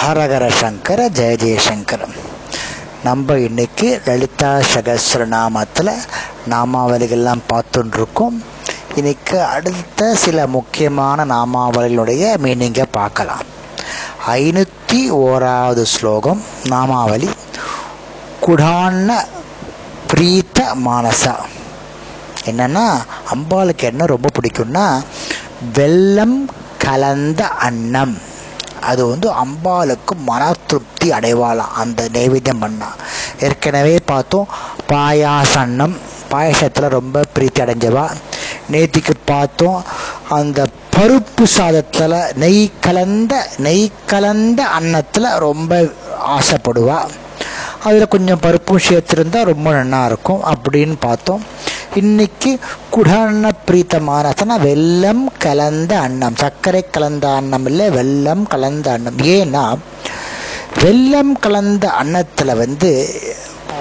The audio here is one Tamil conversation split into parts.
ஹரஹர சங்கர ஜெய ஜெயசங்கர் நம்ம இன்னைக்கு லலிதா சகஸ்ரநாமத்தில் நாமாவளிகள்லாம் நாமாவலிகள்லாம் பார்த்துட்டுருக்கோம் இன்னைக்கு அடுத்த சில முக்கியமான நாமாவலிகளுடைய மீனிங்கை பார்க்கலாம். ஐநூற்றி ஓராவது ஸ்லோகம் நாமாவளி. குடான பிரீத்த மானசா. என்னன்னா அம்பாளுக்கு என்ன ரொம்ப பிடிக்கும்னா வெள்ளம் கலந்த அன்னம். அது வந்து அம்பாளுக்கு மன திருப்தி அடைவாளாம். அந்த நைவேத்தியம் பண்ணா. ஏற்கனவே பார்த்தோம் பாயாச அன்னம் பாயசத்தில் ரொம்ப பிரீத்தி அடைஞ்சவா. நேத்திக்கு பார்த்தோம் அந்த பருப்பு சாதத்தில் நெய் கலந்த நெய் கலந்த அன்னத்தில் ரொம்ப ஆசைப்படுவா. அதில் கொஞ்சம் பருப்பும் சேர்த்துருந்தா ரொம்ப நல்லா இருக்கும் அப்படின்னு பார்த்தோம். இன்னைக்கு குடன பிரீத்தமானசனா வெள்ளம் கலந்த அன்னம். சர்க்கரை கலந்த அன்னம் இல்லை வெள்ளம் கலந்த அன்னம். ஏன்னா வெள்ளம் கலந்த அன்னத்தில் வந்து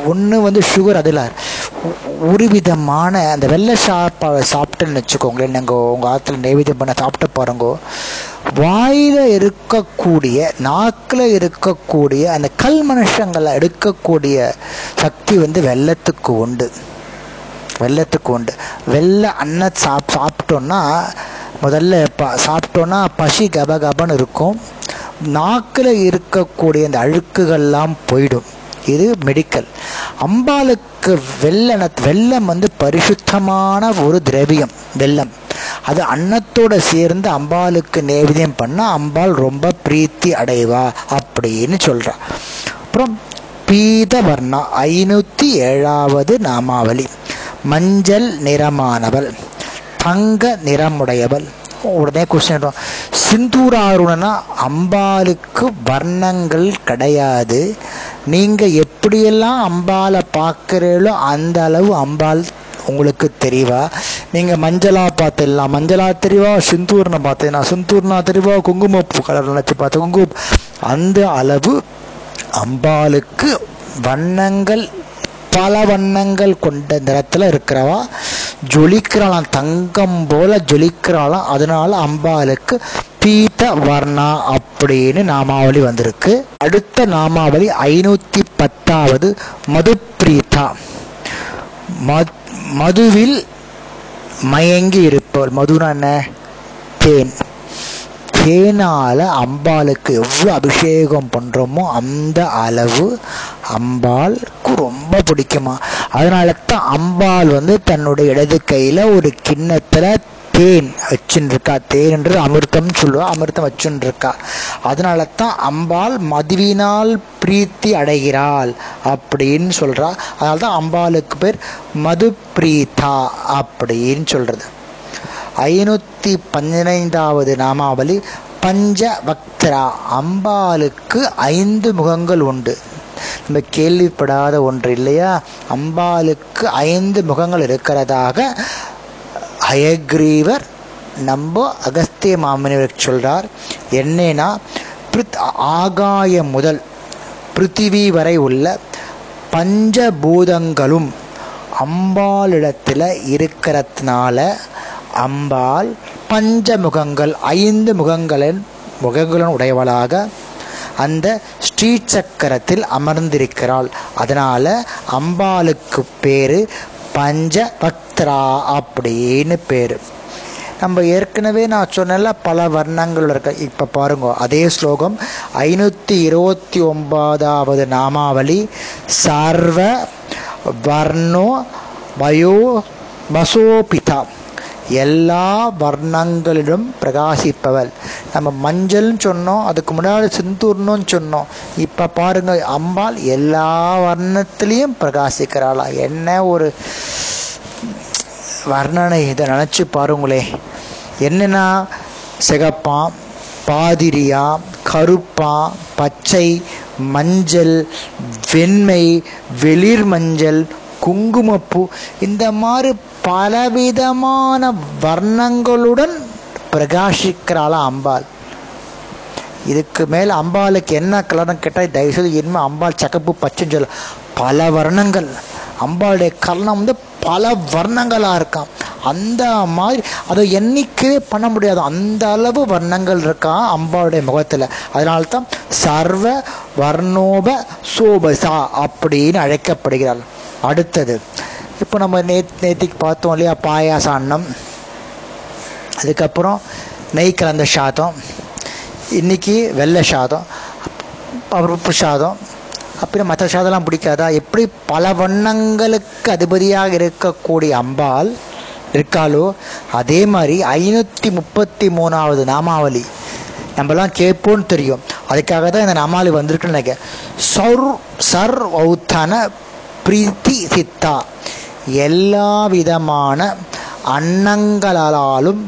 ஒன்று வந்து சுகர் அதில் ஒரு விதமான அந்த வெள்ளை சாப்பாடு சாப்பிட்டுன்னு வச்சுக்கோங்களேன். நாங்கள் உங்கள் ஆற்றுல நைவேத்தியம் பண்ண சாப்பிட்டு பாருங்கோ. வாயில் இருக்கக்கூடிய நாக்கில் இருக்கக்கூடிய அந்த கல் மனுஷங்களை எடுக்கக்கூடிய சக்தி வந்து வெள்ளத்துக்கு உண்டு. வெள்ளத்துக்கு உண்டு வெள்ளை அன்ன சாப் சாப்பிட்டோன்னா முதல்ல ப சாப்பிட்டோன்னா பசி கபகபன்னு இருக்கும். நாக்கில் இருக்கக்கூடிய அந்த அழுக்குகள்லாம் போயிடும். இது மெடிக்கல் அம்பாளுக்கு வெள்ளன வெள்ளம் வந்து பரிசுத்தமான ஒரு திரவியம் வெள்ளம். அது அன்னத்தோட சேர்ந்து அம்பாளுக்கு நேவேதியம் பண்ணால் அம்பாள் ரொம்ப பிரீத்தி அடைவா அப்படின்னு சொல்கிறா அப்புறம் பீத வர்ணா ஐநூற்றி ஏழாவது நாமாவளி. மஞ்சள் நிறமானவள் தங்க நிறமுடையவள். உடனே கொஸ்டின் சிந்தூராருணனா அம்பாளுக்கு வர்ணங்கள் கிடையாது. நீங்கள் எப்படியெல்லாம் அம்பாலை பார்க்குறீங்களோ அந்த அளவு அம்பாள் உங்களுக்கு தெரியவா நீங்கள் மஞ்சளா பார்த்துடலாம். மஞ்சளா தெரியவா சிந்தூர்னை பார்த்தீங்கன்னா சிந்தூர்னா தெரிவா குங்குமப்பூ கலர் நினச்சி பார்த்து குங்குமம் அந்த அளவு அம்பாளுக்கு வண்ணங்கள் பல வண்ணங்கள் கொண்ட நிறத்தில் இருக்கிறவா ஜொலிக்கிறாளாம் தங்கம் போல ஜொலிக்கிறாளாம் அதனால அம்பாளுக்கு பீத வர்ணா அப்படின்னு நாமாவளி வந்திருக்கு. அடுத்த நாமாவளி ஐநூற்றி பத்தாவது மது பிரீதா மதுவில் மயங்கி இருப்பவள். மதுனா என்ன? தேன். தேனால் அம்பாளுக்கு எவ்வளோ அபிஷேகம் பண்ணுறோமோ அந்த அளவு அம்பாளுக்கு ரொம்ப பிடிக்குமா. அதனால தான் அம்பாள் வந்து தன்னுடைய இடது கையில் ஒரு கிண்ணத்தில் தேன் வச்சுருக்கா தேன்ன்றது அமிர்தம்னு சொல்லுவா அமிர்தம் வச்சுருக்கா அதனால தான் அம்பாள் மதுவினால் பிரீத்தி அடைகிறாள் அப்படின்னு சொல்கிறா அதனால தான் அம்பாளுக்கு பேர் மது பிரீதா அப்படின்னு சொல்கிறது ஐநூற்றி பதினைந்தாவது நாமாவளி பஞ்ச பக்தரா அம்பாளுக்கு ஐந்து முகங்கள் உண்டு. நம்ம கேள்விப்படாத ஒன்று இல்லையா? அம்பாளுக்கு ஐந்து முகங்கள் இருக்கிறதாக அயக்ரீவர் நம்ம அகஸ்திய மாமனிவர் சொல்றார். என்னன்னா ஆகாயம் முதல் பிருத்திவி வரை உள்ள பஞ்சபூதங்களும் அம்பாளிடத்தில் இருக்கிறதுனால அம்பாள் பஞ்ச முகங்கள் ஐந்து முகங்களின் முகங்களுடன் உடையவளாக அந்த ஸ்ரீ சக்கரத்தில் அமர்ந்திருக்கிறாள். அதனால அம்பாளுக்கு பேரு பஞ்ச பக்தரா அப்படின்னு பேரு. நம்ம ஏற்கனவே நான் சொன்னல பல வர்ணங்கள் இருக்க. இப்போ பாருங்க அதே ஸ்லோகம் ஐநூற்றி இருபத்தி ஒன்பதாவது நாமாவளி சர்வ வர்ணோ வயோ வசோபி. எல்லா வர்ணங்களிலும் பிரகாசிப்பவள். நம்ம மஞ்சள்னு சொன்னோம் அதுக்கு முன்னாடி சிந்தூர்னு சொன்னோம். இப்போ பாருங்க அம்பாள் எல்லா வர்ணத்திலையும் பிரகாசிக்கிறாளா? என்ன ஒரு வர்ணனை இதை நினச்சி பாருங்களே. என்னன்னா சிகப்பான் பாதிரியா கருப்பா பச்சை மஞ்சள் வெண்மை வெளிர் மஞ்சள் குங்குமப்பூ இந்த மாதிரி பலவிதமான வர்ணங்களுடன் பிரகாசிக்கிறாளா அம்பாள். இதுக்கு மேலே அம்பாளுக்கு என்ன கலர்னு கேட்டால் தயவுசெய்து இனிமேல் அம்பாள் சக்கப்பு பச்சைன்னு சொல்ல பல வர்ணங்கள். அம்பாளுடைய கலனம் வந்து பல வர்ணங்களாக இருக்கான் அந்த மாதிரி அதை எண்ணிக்கவே பண்ண முடியாது. அந்த அளவு வர்ணங்கள் இருக்கா அம்பாளுடைய முகத்தில். அதனால தான் சர்வ வர்ணோப சோபசா அப்படின்னு அழைக்கப்படுகிறாள். அடுத்தது இப்போ நம்ம நே நேத்திக்கு பார்த்தோம் இல்லையா பாயாச அன்னம். அதுக்கப்புறம் நெய் கலந்த சாதம். இன்னைக்கு வெள்ளை சாதம் பருப்பு சாதம். அப்புறம் மற்ற சாதம்லாம் பிடிக்காதா? எப்படி பல வண்ணங்களுக்கு அதிபதியாக இருக்கக்கூடிய அம்பாள் இருக்காளோ அதே மாதிரி ஐநூற்றி முப்பத்தி மூணாவது நாமாவளி. நம்மலாம் கேட்போன்னு தெரியும். அதுக்காக தான் இந்த நாமாவளி வந்திருக்குன்னு நினைக்கிறேன். சர் சர் ஔத்தன பிரீத்தி சித்தா. எல்லா விதமான அன்னங்களாலும்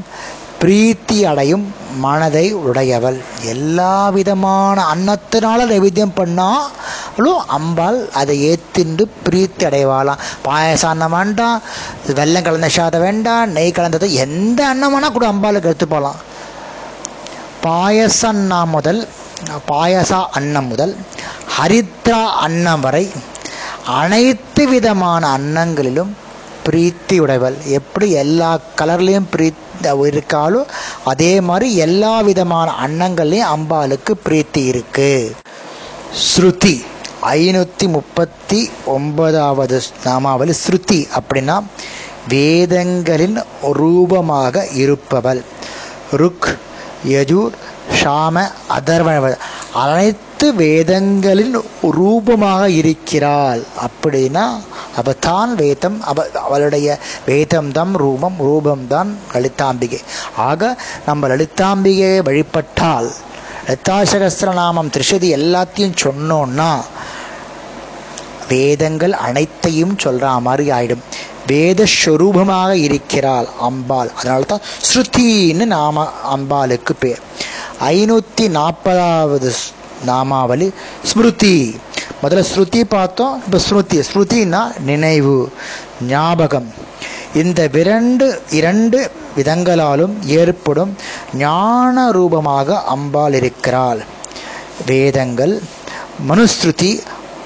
பிரீத்தி அடையும் மனதை உடையவள். எல்லா விதமான அன்னத்தினால நைவேத்தியம் பண்ணாலும் அம்பாள் அதை ஏத்திண்டு பிரீத்தி அடைவாளாம் பாயசம் அன்னம் வேண்டாம் வெள்ளம் கலந்த சாதம் வேண்டாம் நெய் கலந்தது எந்த அன்னம் வேணால் கூட அம்பாளுக்கு எடுத்து போகலாம் பாயச அண்ணா முதல் பாயசா அன்னம் முதல் ஹரித்ரா அன்னம் வரை அனைத்து விதமான அன்னங்களிலும் பிரீத்தி உடையவள். எப்படி எல்லா கலர்லேயும் பிரீத் இருக்காளோ அதே மாதிரி எல்லா விதமான அன்னங்கள்லையும் அம்பாளுக்கு பிரீத்தி இருக்கு. ஸ்ருதி ஐநூற்றி முப்பத்தி ஒன்பதாவது நாமாவளி ஸ்ருதி அப்படின்னா வேதங்களின் ரூபமாக இருப்பவள். ருக் யஜூர் ஷாம அதர்வ அனைத்து வேதங்களின் ரூபமாக இருக்கிறாள். அப்படின்னா அவ தான் வேதம் அவ அவளுடைய வேதம் தான் ரூபம் ரூபம் தான் லலிதாம்பிகை. ஆக நம்ம லலிதாம்பிகையை வழிபட்டால் லலிதா சகஸ்திரநாமம் திருஷதி எல்லாத்தையும் சொன்னோன்னா வேதங்கள் அனைத்தையும் சொல்ற மாதிரி ஆயிடும். வேத ஸ்வரூபமாக இருக்கிறாள் அம்பாள். அதனால தான் ஸ்ருதின்னு நாம அம்பாளுக்கு பேர். ஐநூற்றி நாற்பதாவது நாமாவளி ஸ்மிருதி முதல்ல ஸ்ருதி பார்த்தோம் இப்போ ஸ்ருதி. ஸ்ருதினா நினைவு ஞாபகம். இந்த விரண்டு இரண்டு விதங்களாலும் ஏற்படும் ஞான ரூபமாக அம்பாள் இருக்கிறாள். வேதங்கள் மனுஸ்ருதி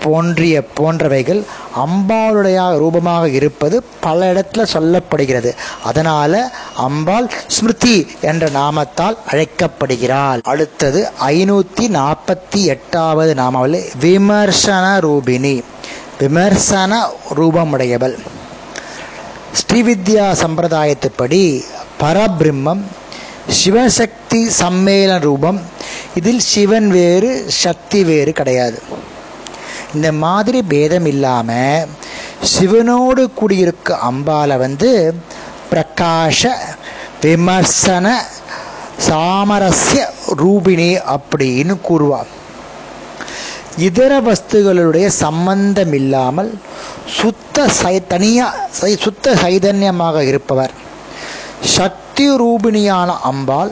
போன்றிய போன்றவைகள் அம்பாளுடைய ரூபமாக இருப்பது பல இடத்துல சொல்லப்படுகிறது. அதனால அம்பாள் ஸ்மிருதி என்ற நாமத்தால் அழைக்கப்படுகிறாள். அடுத்தது ஐநூத்தி நாற்பத்தி எட்டாவது நாமாவில் விமர்சன ரூபிணி. விமர்சன ரூபமுடையவள். ஸ்ரீவித்யா சம்பிரதாயத்துப்படி பரபிரம்மம் சிவசக்தி சம்மேளன ரூபம் இதில் சிவன் வேறு சக்தி வேறு கிடையாது. இந்த மாதிரி பேதம் இல்லாமல் சிவனோடு கூடியிருக்க அம்பால வந்து பிரகாஷ விமர்சன சாமரஸ்ய ரூபிணி அப்படின்னு கூறுவார். இதர வஸ்துகளுடைய சம்பந்தம் இல்லாமல் சுத்த சை தனியா சுத்த சைதன்யமாக இருப்பவர். சக்தி ரூபிணியான அம்பாள்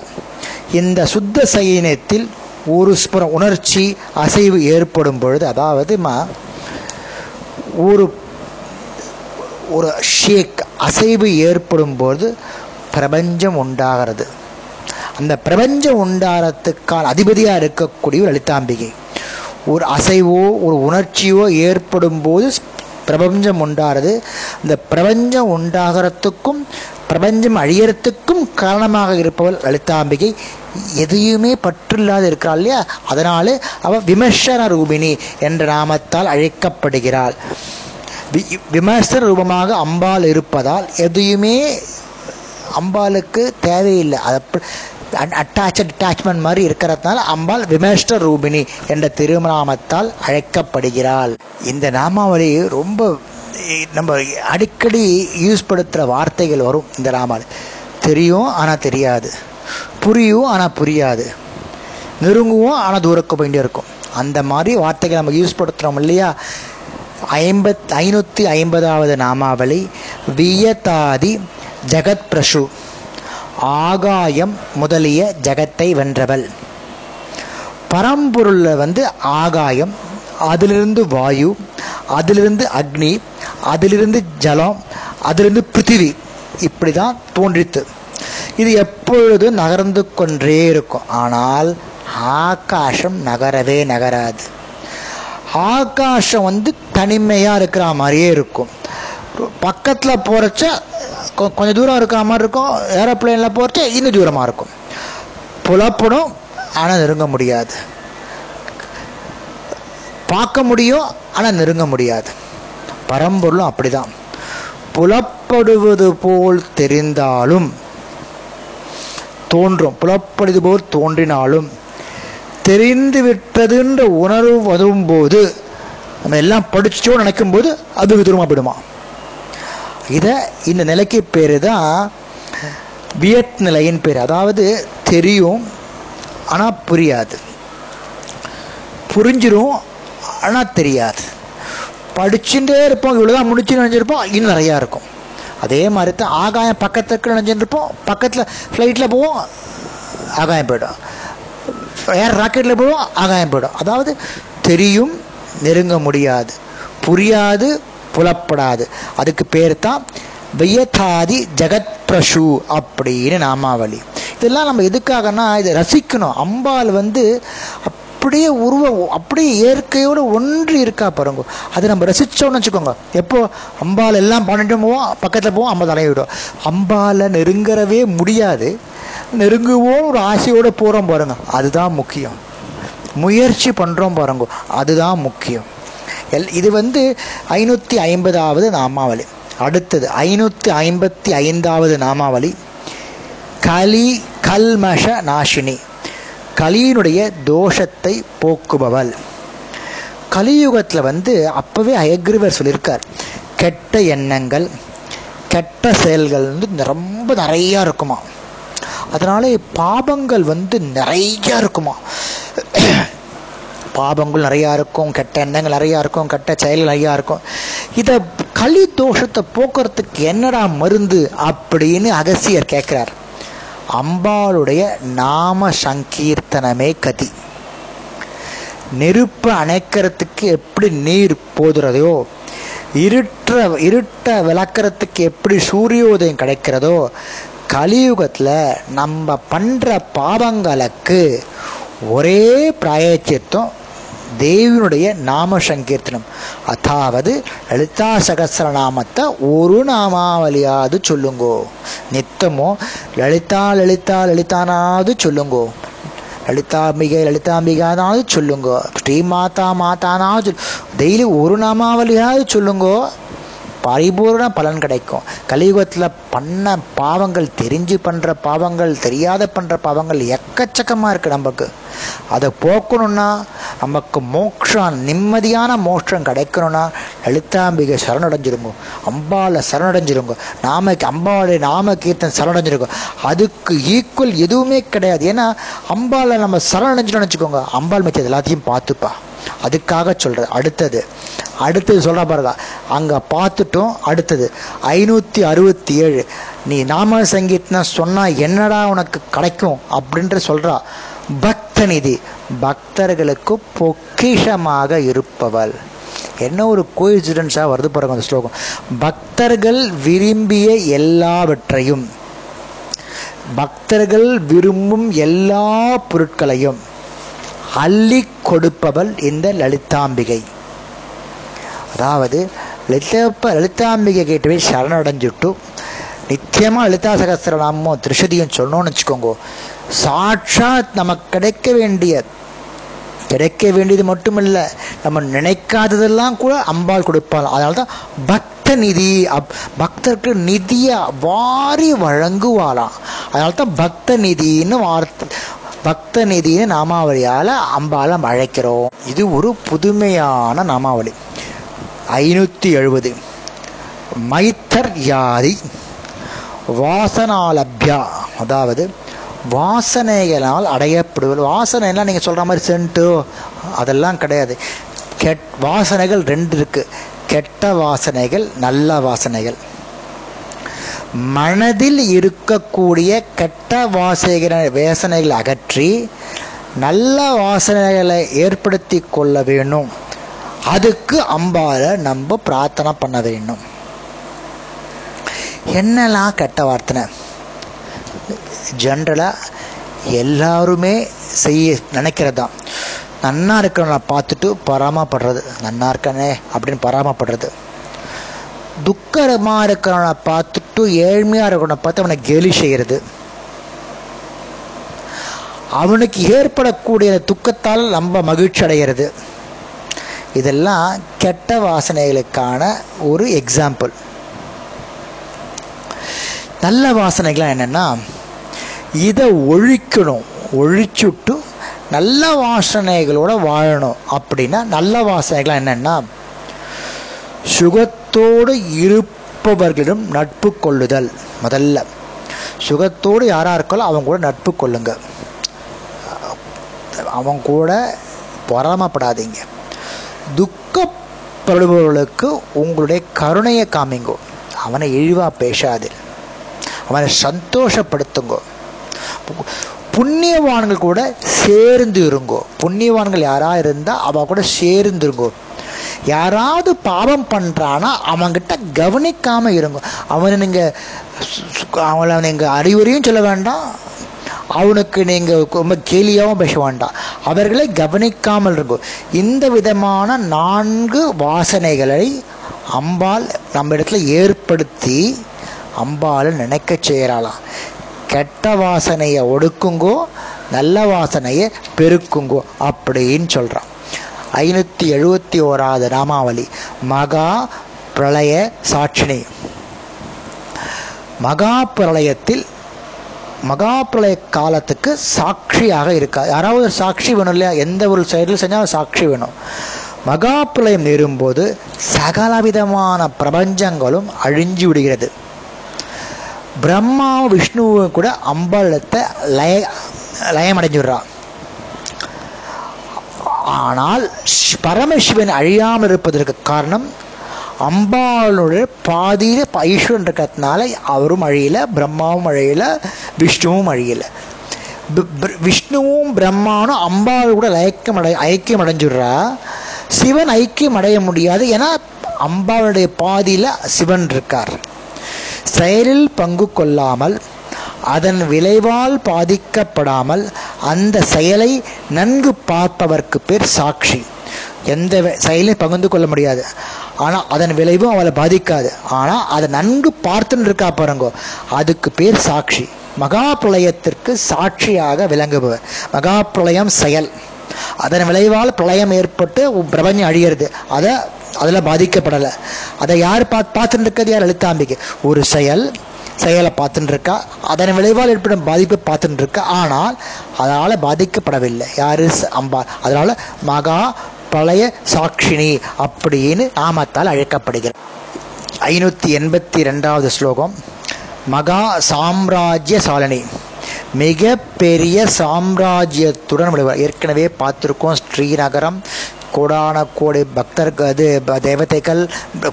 இந்த சுத்த சைனியத்தில் ஒரு ஸ்புரம் உணர்ச்சி அசைவு ஏற்படும் பொழுது அதாவது ஒரு ஒரு ஷேக் அசைவு ஏற்படும் போது பிரபஞ்சம் உண்டாகிறது. அந்த பிரபஞ்சம் உண்டாகிறதுக்கான அதிபதியாக இருக்கக்கூடிய லலிதாம்பிகை. ஒரு அசைவோ ஒரு உணர்ச்சியோ ஏற்படும் போது பிரபஞ்சம் உண்டாகிறது. இந்த பிரபஞ்சம் உண்டாகிறதுக்கும் பிரபஞ்சம் அழியறதுக்கும் காரணமாக இருப்பவள் லலிதாம்பிகை. எதையுமே பற்றில்லாது இருக்கிறாள் இல்லையா? அதனால அவ விமர்சன ரூபிணி என்ற நாமத்தால் அழைக்கப்படுகிறாள். விமர்சன ரூபமாக அம்பாள் இருப்பதால் எதையுமே அம்பாளுக்கு தேவையில்லை. அது அட்டாச் அட்டாச்மெண்ட் மாதிரி இருக்கிறதுனால அம்பாள் விமர்ஷ்ட ரூபிணி என்ற திருநாமத்தால் அழைக்கப்படுகிறாள். இந்த நாமாவளி ரொம்ப நம்ம அடிக்கடி யூஸ் படுத்துகிற வார்த்தைகள் வரும் இந்த ராமாவில் தெரியும் ஆனால் தெரியாது. புரியும் ஆனால் புரியாது. நெருங்குவோம் ஆனால் தூரக்க வேண்டிய இருக்கும். அந்த மாதிரி வார்த்தைகள் நம்ம யூஸ் படுத்துகிறோம் இல்லையா? ஐம்பத் ஐநூற்றி ஐம்பதாவது நாமாவளி வியதாதி ஜெகத் பிரஷு ஆகாயம் முதலிய ஜெகத்தை வென்றவள். பரம்பொருளில் வந்து ஆகாயம் அதிலிருந்து வாயு அதிலிருந்து அக்னி அதிலிருந்து ஜலம் அதிலிருந்து பிருத்திவி. இப்படி தான் தோன்றித்து. இது எப்பொழுதும் நகர்ந்து கொண்டே இருக்கும். ஆனால் ஆகாசம் நகரவே நகராது. ஆகாசம் வந்து தனிமையாக இருக்கிற மாதிரியே இருக்கும். பக்கத்தில் போகிறச்ச கொ- கொஞ்சம் தூரம் இருக்கிற மாதிரி இருக்கும். ஏரோப்ளேனில் போகிறச்ச இன்னும் தூரமாக இருக்கும். புலப்படும் ஆனால் நெருங்க முடியாது. பார்க்க முடியும் ஆனால் நெருங்க முடியாது. பரம்பொருளும் அப்படிதான். புலப்படுவது போல் தெரிந்தாலும் தோன்றும். புலப்படுவது போல் தோன்றினாலும் தெரிந்து விட்டதுன்ற உணர்வு வரும்போது நம்ம எல்லாம் படிச்சோம் நினைக்கும் போது அது விதூரமாக போயிடுமா? இதை இந்த நிலைக்கு பேர் தான் வியத் நிலையின் பேர். அதாவது தெரியும் ஆனால் புரியாது. புரிஞ்சிடும் ஆனால் தெரியாது. படிச்சுட்டே இருப்போம். இவ்வளோதான் முடிச்சு நினைச்சிருப்போம் இன்னும் நிறையா இருக்கும். அதே மாதிரி தான் ஆகாயம் பக்கத்துக்கு நினைச்சிருப்போம் பக்கத்தில் ஃப்ளைட்டில் போவோம் ஆகாயம் போயிடும். ஏர் ராக்கெட்டில் போவோம் ஆகாயம் போயிடும். அதாவது தெரியும் நெருங்க முடியாது. புரியாது புலப்படாது. அதுக்கு பேர் தான் வியதாதி ஜெகத் பிரஷு அப்படின்னு நாமாவளி. இதெல்லாம் நம்ம எதுக்காகனா இதை ரசிக்கணும். அம்பாள் வந்து அப்படியே உருவம் அப்படியே இயற்கையோடு ஒன்று இருக்கா பாருங்க. அதை நம்ம ரசித்தோம்னு வச்சுக்கோங்க. எப்போ அம்பால் எல்லாம் பண்ணிட்டு போவோம் பக்கத்தில் போவோம் அம்மா தலையிடும் அம்பாலை நெருங்கறவே முடியாது. நெருங்குவோம் ஒரு ஆசையோடு போகிறோம் பாருங்க. அதுதான் முக்கியம். முயற்சி பண்ணுறோம் பாருங்க. அதுதான் முக்கியம். எல் இது வந்து ஐநூற்றி ஐம்பதாவது நாமாவளி. அடுத்தது ஐநூற்றி ஐம்பத்தி ஐந்தாவது நாமாவளி. கலி கல்மஷ நாஷினி. கலியினுடைய தோஷத்தை போக்குபவள். கலியுகத்தில் வந்து அப்போவே அயக்ரிவர் சொல்லியிருக்கார் கெட்ட எண்ணங்கள் கெட்ட செயல்கள் வந்து ரொம்ப நிறையா இருக்குமா. அதனால பாபங்கள் வந்து நிறையா இருக்குமா. பாபங்கள் நிறையா இருக்கும் கெட்ட எண்ணங்கள் நிறையா இருக்கும் கெட்ட செயல்கள் நிறையா இருக்கும். இதை களி தோஷத்தை போக்குறதுக்கு என்னடா மருந்து அப்படின்னு அகசியர் கேட்குறார் அம்பாளுடைய நாம சங்கீர்த்தனமே கதி. நெருப்பு அணைக்கிறதுக்கு எப்படி நீர் போதுறதையோ இருட்ட இருட்ட விளக்கிறதுக்கு எப்படி சூரியோதயம் கிடைக்கிறதோ கலியுகத்தில் நம்ம பண்ணுற பாவங்களுக்கு ஒரே பிராயச்சித்தம் தேவியினுடைய நாம சங்கீர்த்தனம். அதாவது லலிதா சகசிரநாமத்தை ஒரு நாமாவலியாவது சொல்லுங்கோ. நித்தமோ லலிதா லலிதா லலிதானாவது சொல்லுங்கோ. லலிதாம்பிகை லலிதாம்பிகானாவது சொல்லுங்கோ. ஸ்ரீ மாதா மாதானாவது டெய்லி ஒரு நாமாவலியாவது சொல்லுங்கோ. பரிபூர்ண பலன் கிடைக்கும். கலியுகத்தில் பண்ண பாவங்கள் தெரிஞ்சு பண்ணுற பாவங்கள் தெரியாத பண்ணுற பாவங்கள் எக்கச்சக்கமாக இருக்குது நமக்கு. அதை போக்கணும்னா நமக்கு மோட்சம் நிம்மதியான மோட்சம் கிடைக்கணும்னா லலிதாம்பிகை சரணடைஞ்சிருங்க. அம்பால சரணடைஞ்சிருங்க. நாம அம்பாவுடைய நாம கீர்த்தன் சரணடைஞ்சிருங்க. அதுக்கு ஈக்குவல் எதுவுமே கிடையாது. ஏன்னா அம்பாவில் நம்ம சரணடைஞ்சிட்டோம்னு வச்சுக்கோங்க. அம்பாள் மிச்சது எல்லாத்தையும் பார்த்துப்பா. அதுக்காக சொல்கிறது அடுத்தது. அடுத்தது சொல்கிறா பாருங்க. அங்கே பார்த்துட்டோம் அடுத்தது. ஐநூற்றி அறுபத்தி ஏழு. நீ நாம சங்கீத்னா சொன்னால் என்னடா உனக்கு கிடைக்கும் அப்படின்ற சொல்கிறா பக்த நிதி பக்தர்களுக்கு பொக்கிஷமாக இருப்பவள். என்ன ஒரு கோயின்சிடன்ஸாக வருது பாருங்க அந்த ஸ்லோகம். பக்தர்கள் விரும்பிய எல்லாவற்றையும். பக்தர்கள் விரும்பும் எல்லா பொருட்களையும். அள்ளி கொடுப்பவள் இந்த லலிதாம்பிகை. அதாவது லலிதப்ப லலிதாம்பிகை கிட்ட சரணடைஞ்சுட்டு நித்தியமாக லலிதா சகசிரநாமம் திருஷதியும் சொன்னோன்னு வச்சுக்கோங்க சாட்சாத் நமக்கு கிடைக்க வேண்டிய கிடைக்க வேண்டியது மட்டும் இல்லை நம்ம நினைக்காததெல்லாம் கூட அம்பாள் கொடுப்பாள். அதனால தான் பக்த நிதி அப் பக்தருக்கு நிதியை வாரி வழங்குவாளாம். அதனால தான் பக்த நிதின்னு வார்த்தை பக்த நிதின்னு நாமாவளியால் அம்பாலம் அழைக்கிறோம். இது ஒரு புதுமையான நாமாவளி. ஐநூற்றி எழுபது. மைத்தர் யாதி வாசனாலப்யா. அதாவது வாசனைகளால் அடையப்படுவது. வாசனைலாம் நீங்கள் சொல்கிற மாதிரி சென்ட்டு அதெல்லாம் கிடையாது. கெட் வாசனைகள் ரெண்டு இருக்குது கெட்ட வாசனைகள் நல்ல வாசனைகள். மனதில் இருக்கக்கூடிய கெட்ட வாசகிற வேசனைகளை அகற்றி நல்ல வாசனைகளை ஏற்படுத்தி கொள்ள வேணும் அதுக்கு அம்பால நம்ம பிரார்த்தனை பண்ண வேண்டும். என்னெல்லாம் கெட்ட வார்த்தனை? ஜென்ரலாக எல்லாருமே செய்ய நினைக்கிறது தான் நன்னா இருக்கிறவனை பார்த்துட்டு பராமப்படுறது. நன்னா இருக்கானே அப்படின்னு பராமப்படுறது. துக்கரமாக இருக்கிறவனை பார்த்துட்டு கஷ்டப்பட்டு ஏழ்மையாக இருக்கணும். பார்த்து அவனை கேலி செய்கிறது அவனுக்கு ஏற்படக்கூடிய துக்கத்தால் நம்ம மகிழ்ச்சி அடைகிறது இதெல்லாம் கெட்ட வாசனைகளுக்கான ஒரு எக்ஸாம்பிள் நல்ல வாசனைகள்லாம் என்னென்னா இதை ஒழிக்கணும். ஒழிச்சுட்டு நல்ல வாசனைகளோட வாழணும். அப்படின்னா நல்ல வாசனைகள்லாம் என்னென்னா சுகத்தோடு இருப்பவர்களிடம் நட்பு கொள்ளுதல் முதல்ல. சுகத்தோடு யாராக இருக்காலும் அவங்க கூட நட்பு கொள்ளுங்க அவங்க கூட பொறாமப்படாதீங்க. துக்கப்படுபவர்களுக்கு உங்களுடைய கருணையை காமிங்கோ. அவனை இழிவாக பேசாது அவனை சந்தோஷப்படுத்துங்கோ. புண்ணியவான்கள் கூட சேர்ந்து இருங்கோ. புண்ணியவான்கள் யாராக இருந்தால் அவ கூட சேர்ந்து இருங்கோ. யாராவது பாவம் பண்ணுறானா அவங்கிட்ட கவனிக்காமல் இருங்க. அவனை நீங்கள் அவளை நீங்கள் அறிவுரையும் சொல்ல வேண்டாம். அவனுக்கு நீங்கள் ரொம்ப கேலியாகவும் பேச வேண்டாம். அவர்களை கவனிக்காமல் இருக்கும் இந்த விதமான நான்கு வாசனைகளை அம்பாள் நம்ம இடத்துல ஏற்படுத்தி அம்பாள் நினைக்க செய்கிறாளாம். கெட்ட வாசனையை ஒடுக்குங்கோ நல்ல வாசனையை பெருக்குங்கோ அப்படின்னு சொல்கிறான் ஐநூற்றி எழுபத்தி ஓராவது நாமாவளி மகா பிரளய சாட்சினி மகா பிரளயத்தில் மகா பிரளய காலத்துக்கு சாட்சியாக இருக்கா? யாராவது சாட்சி வேணும் இல்லையா? எந்த ஒரு செயலும் செஞ்சாலும் சாட்சி வேணும். மகா பிரளயம் நேரும்போது சகலவிதமான பிரபஞ்சங்களும் அழிஞ்சு விடுகிறது. பிரம்மா விஷ்ணுவும் கூட அம்பலத்தை லய லயமடைஞ்சுடுறா. ஆனால் பரமசிவன் அழியாமல் இருப்பதற்கு காரணம் அம்பாளுடைய பாதியில் ஈஸ்வரன் இருக்கிறதுனால அவரும் அழியல பிரம்மாவும் அழியல விஷ்ணுவும் அழியல. விஷ்ணுவும் பிரம்மானும் அம்பாள் கூட ஐக்கியம் அடை ஐக்கியம் அடைஞ்சிடுறா. சிவன் ஐக்கியம் அடைய முடியாது ஏன்னா அம்பாளுடைய பாதியில் சிவன் இருக்கார். செயலில் பங்கு கொள்ளாமல் அதன் விளைவால் பாதிக்கப்படாமல் அந்த செயலை நன்கு பார்ப்பவர்க்கு பேர் சாட்சி. எந்த செயலையும் பகிர்ந்து கொள்ள முடியாது. ஆனால் அதன் விளைவும் அவளை பாதிக்காது. ஆனால் அதை நன்கு பார்த்துன்னு இருக்கா பாருங்கோ அதுக்கு பேர் சாட்சி. மகா பிரளயத்திற்கு சாட்சியாக விளங்குபவர். மகா பிரளயம் செயல். அதன் விளைவால் பிரளயம் ஏற்பட்டு பிரபஞ்சம் அழியிறது. அதை அதில் பாதிக்கப்படலை. அதை யார் பார்த்து பார்த்துட்டு இருக்கிறது? யார்? லலிதாம்பிகை. ஒரு செயல் செயலை பார்த்துட்டு இருக்கா அதன் விளைவால் ஏற்படும் பாதிப்பை பார்த்துட்டு இருக்கா ஆனால் அதனால் பாதிக்கப்படவில்லை. யாரு? அம்பாள் அதனால் மகா பழைய சாட்சினி அப்படின்னு நாமத்தால் அழைக்கப்படுகிறது. ஐநூற்றி எண்பத்தி ரெண்டாவது ஸ்லோகம். மகா சாம்ராஜ்ய சாலனி. மிக பெரிய சாம்ராஜ்யத்துடன் விளைவார் ஏற்கனவே பார்த்துருக்கோம். ஸ்ரீநகரம் கோடான கோடி பக்தர்கள் அது தேவதைகள்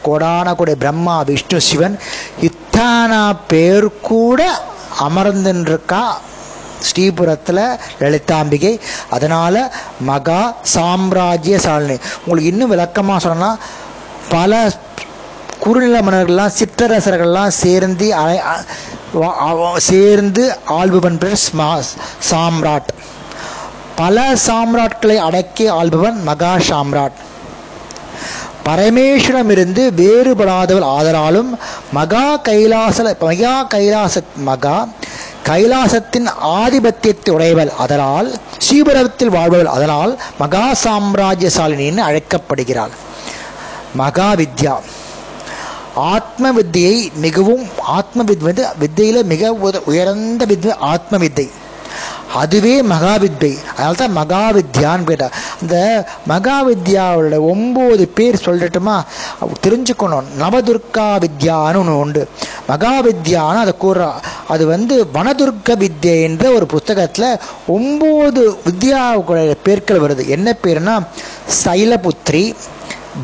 கோடான கோடி பிரம்மா விஷ்ணு சிவன் இத்தானா பேர் கூட அமர்ந்துருக்கா ஸ்ரீபுரத்தில் லலிதாம்பிகை. அதனால் மகா சாம்ராஜ்ய சாலினி. உங்களுக்கு இன்னும் விளக்கமாக சொல்லணும்னா பல குறுநில மன்னர்கள்லாம் சிற்றரசர்கள்லாம் சேர்ந்து சேர்ந்து ஆள்பவன் பேர் சாம்ராட். பல சாம்ராட்களை அடக்கி ஆள்பவன் மகா சாம்ராட். பரமேஸ்வரமிருந்து வேறுபடாதவள் ஆதலாலும் மகா கைலாச மகா கைலாச மகா கைலாசத்தின் ஆதிபத்தியத்தை உடையவள் அதனால் ஸ்ரீபுரத்தில் வாழ்பவள் அதனால் மகா சாம்ராஜ்யசாலினின்னு அழைக்கப்படுகிறாள். மகா வித்யா. ஆத்ம வித்தியை மிகவும் ஆத்ம வித் வந்து வித்தையில் மிக உயர்ந்த வித் ஆத்ம வித்தை. அதுவே மகாவித்யை. அதனால தான் மகாவித்யான்னு பேர். அந்த மகாவித்யாவோட ஒம்பது பேர் சொல்லட்டுமா? தெரிஞ்சுக்கணும். நவதுர்கா வித்யான்னு ஒன்று உண்டு. மகாவித்யான்னு அதை கூறுறா அது வந்து வனதுர்க்க வித்யை என்ற ஒரு புஸ்தகத்தில் ஒம்பது வித்யாவுடைய பேர்கள் வருது. என்ன பேருனா சைலபுத்ரி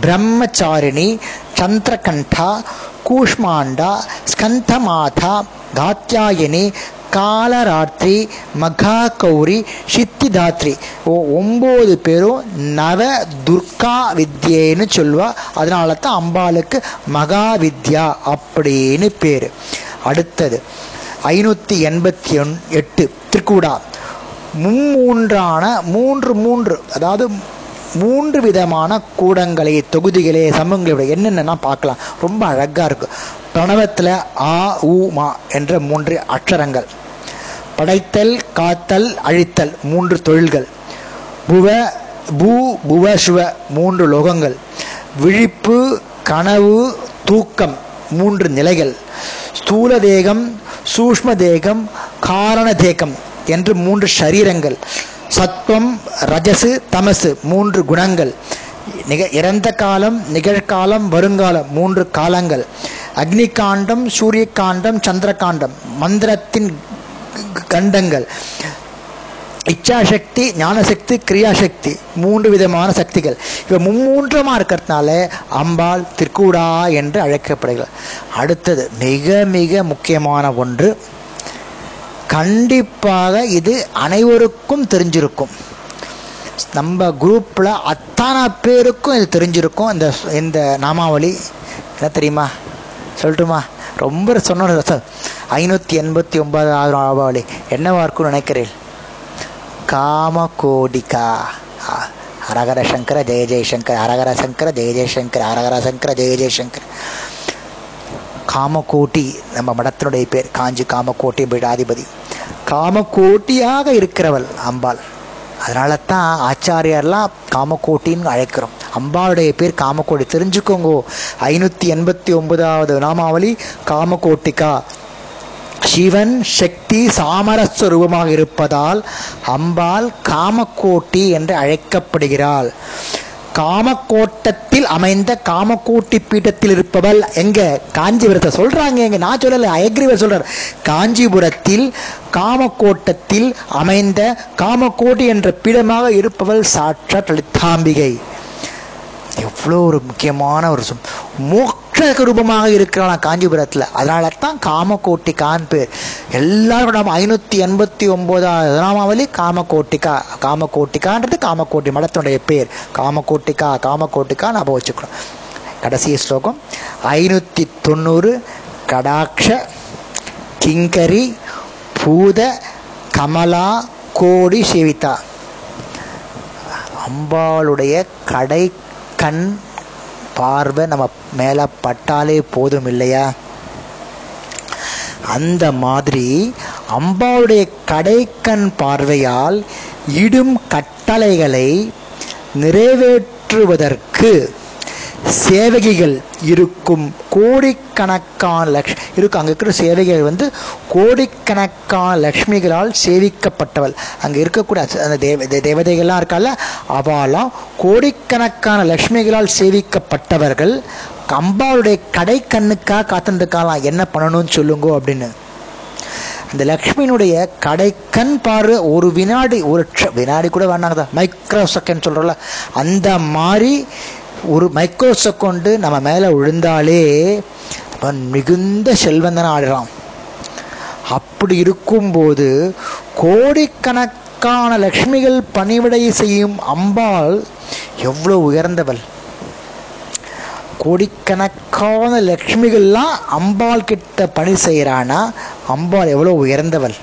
பிரம்மச்சாரிணி சந்திரகண்டா கூஷ்மாண்டா ஸ்கந்தமாதா காத்தியாயினி காலராத்திரி மகா கௌரி சித்திதாத்ரி ஓ ஒம்பது பேரும் நவ துர்கா வித்யேன்னு சொல்லுவா. அதனால தான் அம்பாளுக்கு மகா வித்யா அப்படின்னு பேர். அடுத்தது ஐநூற்றி எண்பத்தி ஒன் எட்டு திருக்கூடா. மும்மூன்றான மூன்று மூன்று அதாவது மூன்று விதமான கூடங்களை தொகுதிகளே சமூகங்களை என்னென்னலாம் பார்க்கலாம். ரொம்ப அழகாக இருக்கும் பிரணவத்தில் ஆ உ மா என்ற மூன்று அக்ஷரங்கள். படைத்தல் காத்தல் அழித்தல் மூன்று தொழில்கள். புவ பூ புவ சுவ மூன்று லோகங்கள். விழிப்பு கனவு தூக்கம் மூன்று நிலைகள். ஸ்தூல தேகம் சூஷ்ம தேகம் காரண தேகம் என்று மூன்று சரீரங்கள். சத்துவம் ரஜசு தமசு மூன்று குணங்கள். நிக இறந்த காலம் நிகழ்காலம் வருங்காலம் மூன்று காலங்கள். அக்னிகாண்டம் சூரியகாண்டம் சூரிய காண்டம் சந்திரகாண்டம் மந்திரத்தின் கண்டங்கள். இச்சாசக்தி ஞானசக்தி கிரியாசக்தி மூன்று விதமான சக்திகள். இவை மும்மூன்றமாக இருக்கிறதுனால அம்பாள் திருக்கூடா என்று அழைக்கப்படுகிறார் அடுத்தது மிக மிக முக்கியமான ஒன்று. கண்டிப்பாக இது அனைவருக்கும் தெரிஞ்சிருக்கும். நம்ம குரூப்பில் அத்தனை பேருக்கும் இது தெரிஞ்சிருக்கும். இந்த இந்த நாமாவளி என்ன தெரியுமா? சொல்லட்டுமா? ரொம்ப சொன்ன ஐநூற்றி எண்பத்தி ஒன்பதாவது ஆபாவளி என்னவா இருக்கும்னு நினைக்கிறேன் காமகோடிகா. ஹரஹர சங்கர ஜெய ஜெயசங்கர் ஹரஹர சங்கர ஜெய ஜெயசங்கர் ஹரஹர சங்கர ஜெய ஜெயசங்கர் காமகோட்டி நம்ம மடத்தினுடைய பேர் காஞ்சி காமகோட்டி பீடாதிபதி காமகோட்டியாக இருக்கிறவள் அம்பாள். அதனால தான் ஆச்சாரியார்லாம் காமக்கோட்டின்னு அழைக்கிறோம். அம்பாளுடைய பேர் காமக்கோடி. தெரிஞ்சுக்கோங்க. ஐநூற்றி எண்பத்தி ஒன்பதாவது நாமாவளி காமக்கோட்டிக்கா சிவன் சக்தி சாமரஸ்வரூபமாக இருப்பதால் அம்பாள் காமக்கோட்டி என்று அழைக்கப்படுகிறாள். காமக்கோட்டத்தில் அமைந்த காமக்கோட்டி பீட்டத்தில் இருப்பவள் எங்க? காஞ்சிபுரத்தை சொல்றாங்க எங்க. நான் சொல்லல அயக்ரிவர் சொல்றார். காஞ்சிபுரத்தில் காமக்கோட்டத்தில் அமைந்த காமக்கோட்டி என்ற பீடமாக இருப்பவள் சாட்சாத் லலிதாம்பிகை எவ்வளோ ஒரு முக்கியமான ஒரு விக்கிரக ரூபமாக இருக்கிறான் காஞ்சிபுரத்தில். அதனால தான் காமகோட்டிகான் பேர் எல்லாரும் நம்ம ஐநூற்றி எண்பத்தி ஒம்போதாவது நாமாவளி காமகோட்டிகா. காமகோட்டிகான்றது காமகோட்டி மடத்தினுடைய பேர். காமகோட்டிகா காமகோட்டிகா நம்ம வச்சுக்கணும். கடைசி ஸ்லோகம். ஐநூற்றி தொண்ணூறு கடாட்ச கிங்கரி பூத கமலா கோடி சேவிதா. அம்பாளுடைய கடை கண் பார்வை நம்ம மேலே பட்டாலே போதும் இல்லையா? அந்த மாதிரி அம்பாவுடைய கடைக்கண் பார்வையால் இடும் கட்டளைகளை நிறைவேற்றுவதற்கு சேவகிகள் இருக்கும் கோடிக்கணக்கான லக்ஷ் இருக்கும் அங்கே இருக்கிற சேவைகள் வந்து கோடிக்கணக்கான லக்ஷ்மிகளால் சேவிக்கப்பட்டவள். அங்கே இருக்கக்கூடிய அந்த தேவ தேவதைகள்லாம் இருக்கால அவளாம் கோடிக்கணக்கான லக்ஷ்மிகளால் சேவிக்கப்பட்டவர்கள். அம்பாளுடைய கடை கண்ணுக்காக காத்துருக்காலாம் என்ன பண்ணணும்னு சொல்லுங்க அப்படின்னு. அந்த லக்ஷ்மியினுடைய கடைக்கண் பாரு ஒரு வினாடி ஒரு வினாடி கூட வேணாங்க மைக்ரோ செகண்ட் சொல்கிறோம்ல அந்த மாதிரி ஒரு மைக்ரோ செகண்டு நம்ம மேலே விழுந்தாலே அவன் மிகுந்த செல்வந்தன் ஆடுறான். அப்படி இருக்கும்போது கோடிக்கணக்கான லக்ஷ்மிகள் பணிவிடை செய்யும் அம்பாள் எவ்வளோ உயர்ந்தவள். கோடிக்கணக்கான லக்ஷ்மிகள்லாம் அம்பாள் கிட்ட பணி செய்கிறானா அம்பாள் எவ்வளோ உயர்ந்தவள்.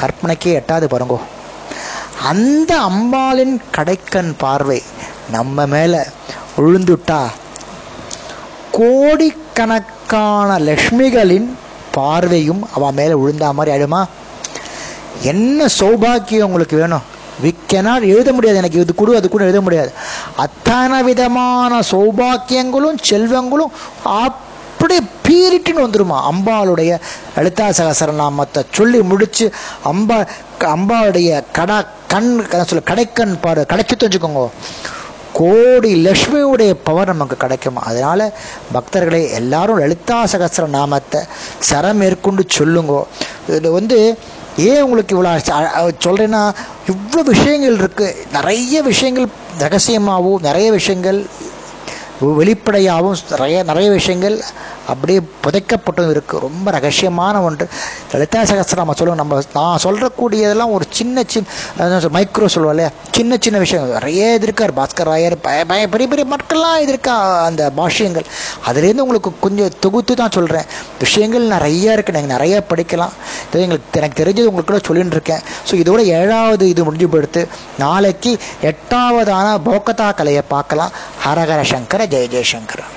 கற்பனைக்கே எட்டாது பாருங்கோ. அந்த அம்பாளின் கடைக்கண் பார்வை நம்ம மேலே விழுந்துட்டா கோடிக்கணக்கான லக்ஷ்மிகளின் பார்வையும் அவன் மேலே விழுந்தா மாதிரி ஆயிடுமா? என்ன சௌபாக்கியம் உங்களுக்கு வேணும்? விக்கனால் எழுத முடியாது எனக்கு. இது கூட அது கூட எழுத முடியாது. அத்தனை விதமான சௌபாக்கியங்களும் செல்வங்களும் அப்படி பீரிட்டுன்னு வந்துருமா? அம்பாளுடைய லலிதா சகசரநாமத்தை சொல்லி முடிச்சு அம்பா அம்பாளுடைய கடா கண் சொல்ல கடைக்கண் பாரு கடைச்சி தெரிஞ்சுக்கோங்க கோடி லக்ஷ்மியுடைய பவர் நமக்கு கிடைக்கும்? அதனால பக்தர்களை எல்லாரும் லலிதா சகசர நாமத்தை சரம் மேற்கொண்டு சொல்லுங்கோ. இதில் வந்து ஏன் உங்களுக்கு இவ்வளோ சொல்கிறேன்னா இவ்வளோ விஷயங்கள் இருக்குது நிறைய விஷயங்கள் ரகசியமாகவும் நிறைய விஷயங்கள் வெளிப்படையாகவும் நிறைய நிறைய விஷயங்கள் அப்படியே புதைக்கப்பட்டும் இருக்குது ரொம்ப ரகசியமான ஒன்று. லலிதா சகசிரம் நம்ம சொல்லுவோம் நம்ம நான் சொல்கிறக்கூடியதெல்லாம் ஒரு சின்ன சின்ன மைக்ரோ சொல்லுவோம் இல்லையா? சின்ன சின்ன விஷயம் நிறைய இது இருக்கார் பாஸ்கர் ராயர் பய பய பெரிய பெரிய மக்கள்லாம் இது இருக்கா? அந்த பாஷ்யங்கள். அதுலேருந்து உங்களுக்கு கொஞ்சம் தொகுத்து தான் சொல்கிறேன் விஷயங்கள் நிறைய இருக்குது நீங்கள் நிறைய படிக்கலாம். இது எங்களுக்கு எனக்கு தெரிஞ்சது உங்களுக்கு கூட சொல்லிட்டு இருக்கேன். ஸோ இதோட ஏழாவது இது முடிஞ்சு போடுத்து நாளைக்கு எட்டாவதான போக்கத்தா கலையை பார்க்கலாம். ஹரஹர சங்கர ஜெய ஜெயசங்கர்